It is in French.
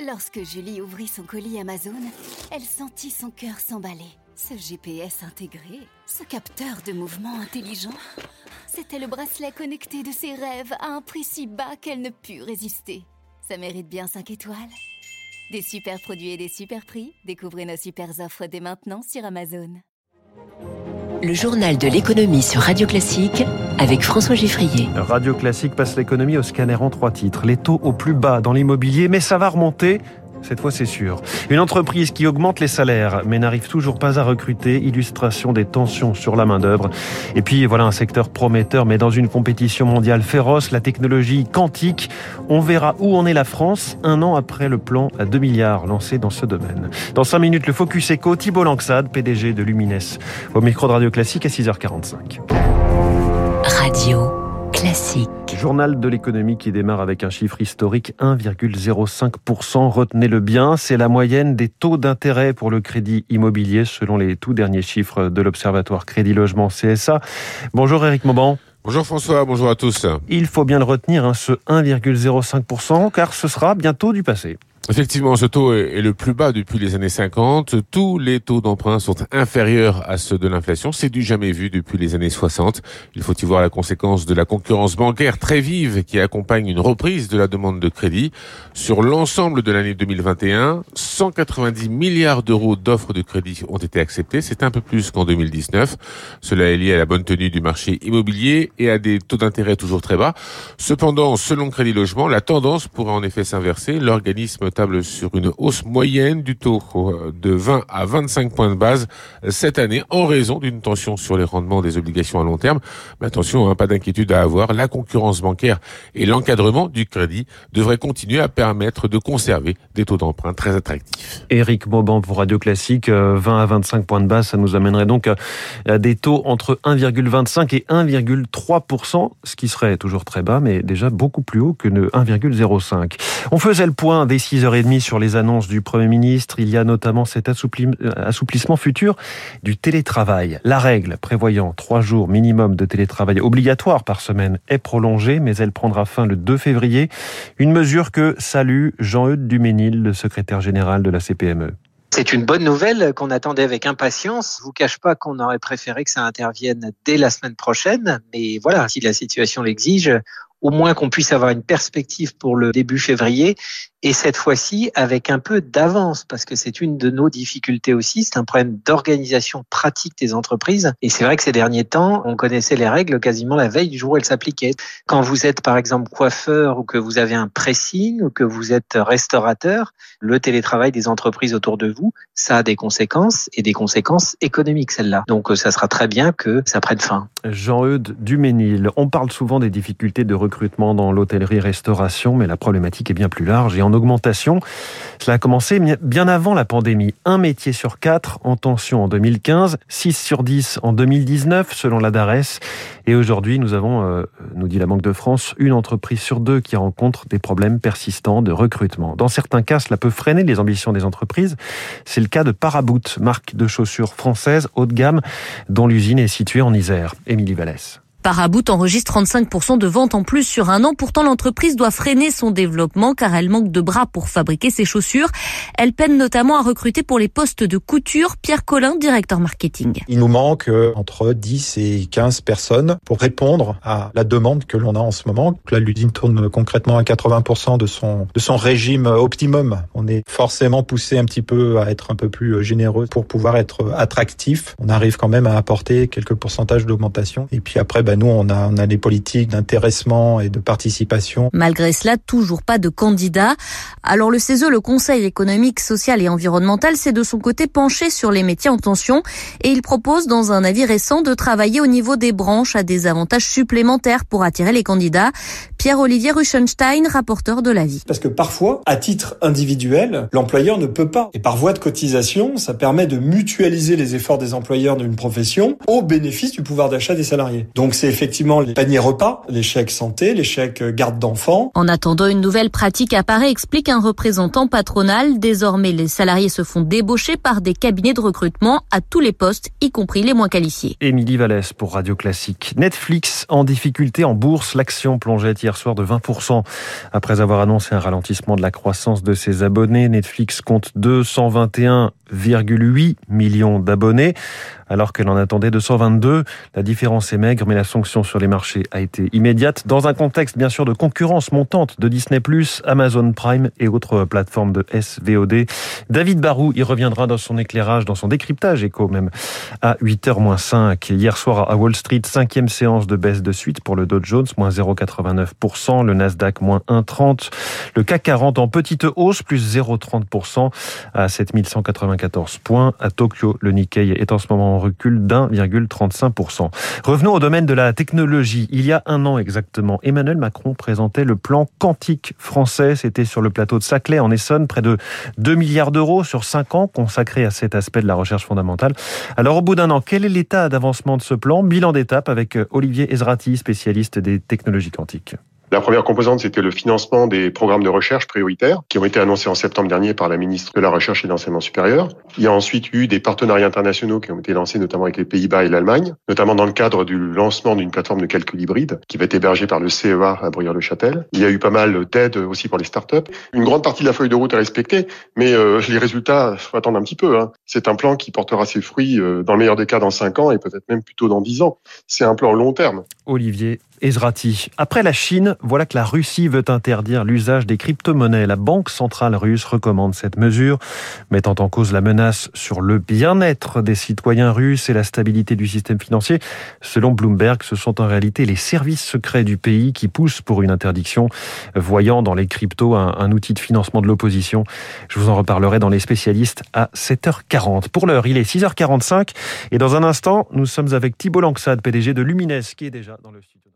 Lorsque Julie ouvrit son colis Amazon, elle sentit son cœur s'emballer. Ce GPS intégré, ce capteur de mouvement intelligent, c'était le bracelet connecté de ses rêves à un prix si bas qu'elle ne put résister. Ça mérite bien 5 étoiles. Des super produits et des super prix, découvrez nos super offres dès maintenant sur Amazon. Le journal de l'économie sur Radio Classique avec François Giffrier. Radio Classique passe l'économie au scanner en trois titres. Les taux au plus bas dans l'immobilier, mais ça va remonter. Cette fois, c'est sûr. Une entreprise qui augmente les salaires, mais n'arrive toujours pas à recruter. Illustration des tensions sur la main-d'œuvre. Et puis, voilà un secteur prometteur, mais dans une compétition mondiale féroce, la technologie quantique. On verra où en est la France un an après le plan à 2 milliards lancé dans ce domaine. Dans 5 minutes, le Focus Eco, Thibault Langsade, PDG de Lumines, au micro de Radio Classique à 6h45. Radio Classique. Journal de l'économie qui démarre avec un chiffre historique 1,05%. Retenez-le bien, c'est la moyenne des taux d'intérêt pour le crédit immobilier selon les tout derniers chiffres de l'Observatoire Crédit Logement CSA. Bonjour Eric Mauban. Bonjour François, bonjour à tous. Il faut bien le retenir, hein, ce 1,05%, car ce sera bientôt du passé. Effectivement, ce taux est le plus bas depuis les années 50. Tous les taux d'emprunt sont inférieurs à ceux de l'inflation. C'est du jamais vu depuis les années 60. Il faut y voir la conséquence de la concurrence bancaire très vive qui accompagne une reprise de la demande de crédit. Sur l'ensemble de l'année 2021, 190 milliards d'euros d'offres de crédit ont été acceptés. C'est un peu plus qu'en 2019. Cela est lié à la bonne tenue du marché immobilier et à des taux d'intérêt toujours très bas. Cependant, selon Crédit Logement, la tendance pourrait en effet s'inverser. L'organisme sur une hausse moyenne du taux euh, de 20 à 25 points de base cette année en raison d'une tension sur les rendements des obligations à long terme. Mais attention, hein, pas d'inquiétude à avoir. La concurrence bancaire et l'encadrement du crédit devraient continuer à permettre de conserver des taux d'emprunt très attractifs. Éric Mauban pour Radio Classique, 20 euh, à 25 points de base, ça nous amènerait donc à des taux entre 1,25 et 1,3%, ce qui serait toujours très bas, mais déjà beaucoup plus haut que le 1,05. On faisait le point des 6 6h30 sur les annonces du Premier ministre. Il y a notamment cet assouplissement futur du télétravail. La règle prévoyant trois jours minimum de télétravail obligatoire par semaine est prolongée, mais elle prendra fin le 2 février. Une mesure que salue Jean-Eudes Duménil, le secrétaire général de la CPME. C'est une bonne nouvelle qu'on attendait avec impatience. Je vous cache pas qu'on aurait préféré que ça intervienne dès la semaine prochaine, mais voilà, si la situation l'exige, au moins qu'on puisse avoir une perspective pour le début février et cette fois-ci avec un peu d'avance parce que c'est une de nos difficultés aussi, c'est un problème d'organisation pratique des entreprises et c'est vrai que ces derniers temps, on connaissait les règles quasiment la veille du jour où elles s'appliquaient. Quand vous êtes par exemple coiffeur ou que vous avez un pressing ou que vous êtes restaurateur, le télétravail des entreprises autour de vous, ça a des conséquences et des conséquences économiques celle-là. Donc ça sera très bien que ça prenne fin. Jean-Eudes Duménil, on parle souvent des difficultés de recrutement dans l'hôtellerie-restauration, mais la problématique est bien plus large et en augmentation. Cela a commencé bien avant la pandémie. Un métier sur quatre en tension en 2015, 6 sur 10 en 2019 selon la DARES. Et aujourd'hui, nous avons, euh, nous dit la Banque de France, une entreprise sur deux qui rencontre des problèmes persistants de recrutement. Dans certains cas, cela peut freiner les ambitions des entreprises. C'est le cas de Paraboot, marque de chaussures française haut de gamme dont l'usine est située en Isère. Émilie Vallès. Paraboot enregistre 35% de ventes en plus sur un an. Pourtant, l'entreprise doit freiner son développement car elle manque de bras pour fabriquer ses chaussures. Elle peine notamment à recruter pour les postes de couture. Pierre Collin, directeur marketing. Il nous manque euh, entre 10 et 15 personnes pour répondre à la demande que l'on a en ce moment. La l'usine tourne concrètement à 80% de son, de son régime optimum. On est forcément poussé un petit peu à être un peu plus généreux pour pouvoir être attractif. On arrive quand même à apporter quelques pourcentages d'augmentation. Et puis après, ben, bah, nous, on a, on a des politiques d'intéressement et de participation. Malgré cela, toujours pas de candidat. Alors le CESE, le Conseil économique, social et environnemental, s'est de son côté penché sur les métiers en tension et il propose dans un avis récent de travailler au niveau des branches à des avantages supplémentaires pour attirer les candidats. Pierre-Olivier Ruchenstein, rapporteur de l'avis. Parce que parfois, à titre individuel, l'employeur ne peut pas. Et par voie de cotisation, ça permet de mutualiser les efforts des employeurs d'une profession au bénéfice du pouvoir d'achat des salariés. Donc c'est effectivement les paniers repas, les chèques santé, les chèques garde d'enfants. En attendant, une nouvelle pratique apparaît, explique un représentant patronal. Désormais, les salariés se font débaucher par des cabinets de recrutement à tous les postes, y compris les moins qualifiés. Émilie Vallès pour Radio Classique. Netflix en difficulté en bourse. L'action plongeait hier soir de 20%. Après avoir annoncé un ralentissement de la croissance de ses abonnés, Netflix compte 221,8 millions d'abonnés alors qu'elle en attendait 222. La différence est maigre, mais la sanction sur les marchés a été immédiate, dans un contexte bien sûr de concurrence montante de Disney+, Amazon Prime et autres plateformes de SVOD. David Barou y reviendra dans son éclairage, dans son décryptage éco même, à 8h-5. Hier soir à Wall Street, cinquième séance de baisse de suite pour le Dow Jones, moins 0,89%, le Nasdaq, moins 1,30%, le CAC 40 en petite hausse, plus 0,30% à 7194 points. À Tokyo, le Nikkei est en ce moment recul d'1,35%. Revenons au domaine de la technologie. Il y a un an exactement, Emmanuel Macron présentait le plan quantique français. C'était sur le plateau de Saclay en Essonne, près de 2 milliards d'euros sur 5 ans consacrés à cet aspect de la recherche fondamentale. Alors au bout d'un an, quel est l'état d'avancement de ce plan? Bilan d'étape avec Olivier Ezrati, spécialiste des technologies quantiques. La première composante, c'était le financement des programmes de recherche prioritaires qui ont été annoncés en septembre dernier par la ministre de la Recherche et de l'Enseignement supérieur. Il y a ensuite eu des partenariats internationaux qui ont été lancés notamment avec les Pays-Bas et l'Allemagne, notamment dans le cadre du lancement d'une plateforme de calcul hybride qui va être hébergée par le CEA à Bruyères-le-Châtel. Il y a eu pas mal d'aides aussi pour les startups. Une grande partie de la feuille de route est respectée, mais euh, les résultats, faut attendre un petit peu. Hein. C'est un plan qui portera ses fruits euh, dans le meilleur des cas dans 5 ans et peut-être même plutôt dans 10 ans. C'est un plan long terme. Olivier Ezrati. Après la Chine, voilà que la Russie veut interdire l'usage des crypto-monnaies. La Banque centrale russe recommande cette mesure, mettant en cause la menace sur le bien-être des citoyens russes et la stabilité du système financier. Selon Bloomberg, ce sont en réalité les services secrets du pays qui poussent pour une interdiction, voyant dans les cryptos un, outil de financement de l'opposition. Je vous en reparlerai dans les spécialistes à 7h40. Pour l'heure, il est 6h45 et dans un instant, nous sommes avec Thibault Langsade, PDG de Lumines, qui est déjà dans le studio.